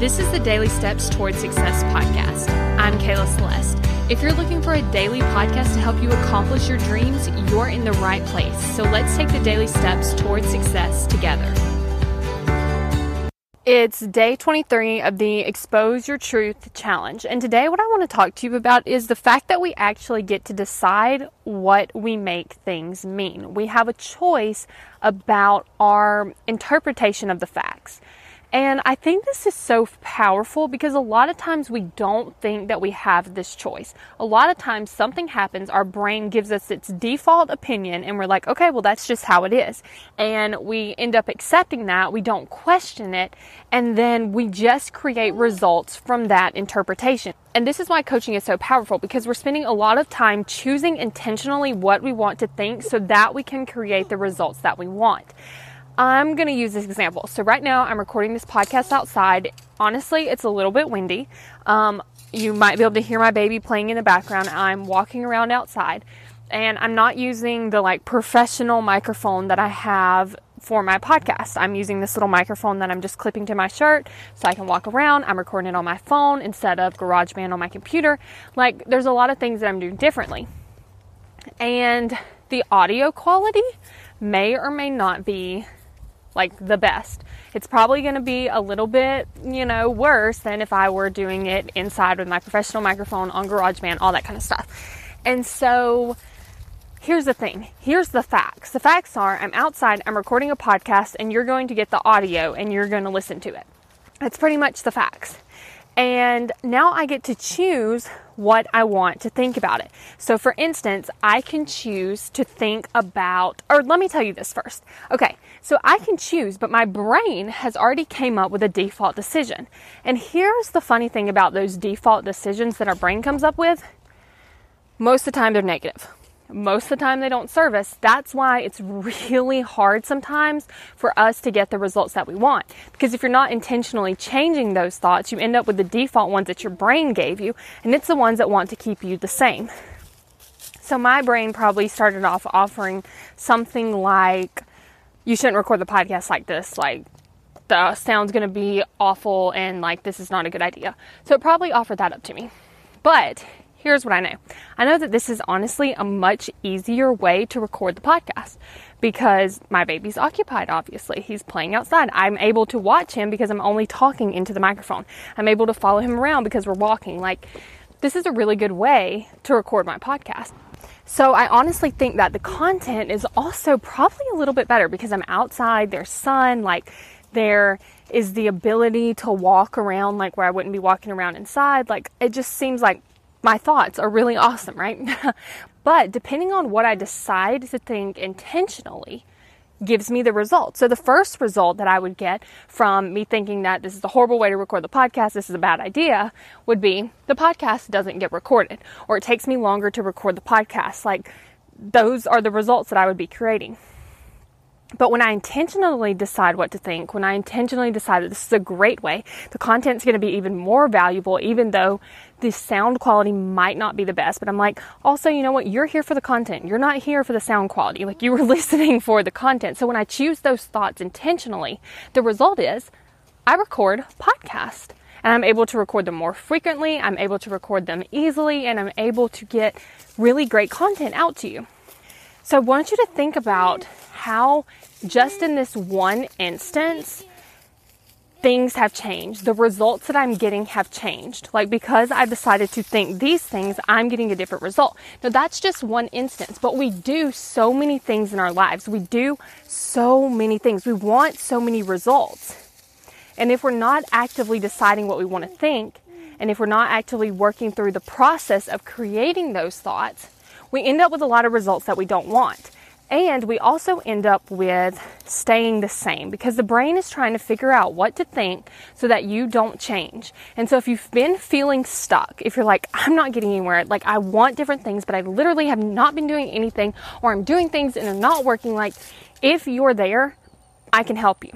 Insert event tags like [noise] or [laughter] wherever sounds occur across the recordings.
This is the Daily Steps Toward Success podcast. I'm Kayla Celeste. If you're looking for a daily podcast to help you accomplish your dreams, you're in the right place. So let's take the daily steps toward success together. It's day 23 of the Expose Your Truth challenge. And today, what I want to talk to you about is the fact that we actually get to decide what we make things mean. We have a choice about our interpretation of the facts. And I think this is so powerful because a lot of times we don't think that we have this choice. A lot of times something happens, our brain gives us its default opinion, and we're like, okay, well, that's just how it is. And we end up accepting that, we don't question it, and then we just create results from that interpretation. And this is why coaching is so powerful because we're spending a lot of time choosing intentionally what we want to think so that we can create the results that we want. I'm going to use this example. So, right now, I'm recording this podcast outside. Honestly, it's a little bit windy. Um, you might be able to hear my baby playing in the background. I'm walking around outside, and I'm not using the like professional microphone that I have for my podcast. I'm using this little microphone that I'm just clipping to my shirt so I can walk around. I'm recording it on my phone instead of GarageBand on my computer. Like, there's a lot of things that I'm doing differently. And the audio quality may or may not be like the best. It's probably going to be a little bit, you know, worse than if I were doing it inside with my professional microphone on GarageBand, all that kind of stuff. And so here's the thing here's the facts. The facts are I'm outside, I'm recording a podcast, and you're going to get the audio and you're going to listen to it. That's pretty much the facts. And now I get to choose what I want to think about it. So, for instance, I can choose to think about, or let me tell you this first. Okay, so I can choose, but my brain has already came up with a default decision. And here's the funny thing about those default decisions that our brain comes up with most of the time they're negative most of the time they don't service. That's why it's really hard sometimes for us to get the results that we want. Because if you're not intentionally changing those thoughts, you end up with the default ones that your brain gave you, and it's the ones that want to keep you the same. So my brain probably started off offering something like, you shouldn't record the podcast like this, like, the sound's gonna be awful and like this is not a good idea. So it probably offered that up to me. But Here's what I know I know that this is honestly a much easier way to record the podcast because my baby's occupied, obviously. He's playing outside. I'm able to watch him because I'm only talking into the microphone. I'm able to follow him around because we're walking. Like, this is a really good way to record my podcast. So I honestly think that the content is also probably a little bit better because I'm outside, there's sun, like there is the ability to walk around like where I wouldn't be walking around inside. Like it just seems like my thoughts are really awesome, right? [laughs] but depending on what I decide to think intentionally, gives me the result. So the first result that I would get from me thinking that this is a horrible way to record the podcast, this is a bad idea, would be the podcast doesn't get recorded or it takes me longer to record the podcast. Like those are the results that I would be creating. But when I intentionally decide what to think, when I intentionally decide that this is a great way, the content's going to be even more valuable, even though the sound quality might not be the best. But I'm like, also, you know what? You're here for the content. You're not here for the sound quality. Like you were [laughs] listening for the content. So when I choose those thoughts intentionally, the result is I record podcast. And I'm able to record them more frequently. I'm able to record them easily. And I'm able to get really great content out to you. So I want you to think about how just in this one instance, things have changed. The results that I'm getting have changed. Like because I decided to think these things, I'm getting a different result. Now that's just one instance, but we do so many things in our lives. We do so many things. We want so many results. And if we're not actively deciding what we want to think, and if we're not actively working through the process of creating those thoughts, we end up with a lot of results that we don't want. And we also end up with staying the same because the brain is trying to figure out what to think so that you don't change. And so if you've been feeling stuck, if you're like, I'm not getting anywhere, like I want different things, but I literally have not been doing anything, or I'm doing things and they're not working, like if you're there, I can help you.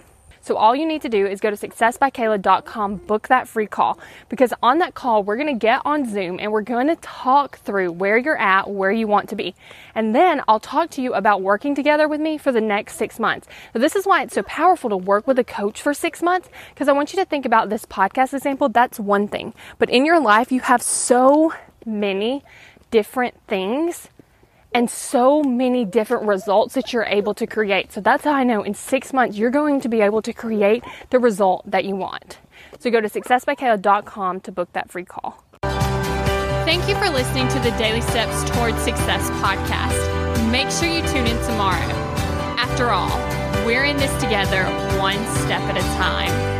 So all you need to do is go to successbykayla.com, book that free call because on that call, we're going to get on Zoom and we're going to talk through where you're at, where you want to be. And then I'll talk to you about working together with me for the next six months. So this is why it's so powerful to work with a coach for six months because I want you to think about this podcast example. That's one thing. But in your life, you have so many different things and so many different results that you're able to create. So that's how I know in six months you're going to be able to create the result that you want. So go to successbykayla.com to book that free call. Thank you for listening to the Daily Steps Towards Success podcast. Make sure you tune in tomorrow. After all, we're in this together one step at a time.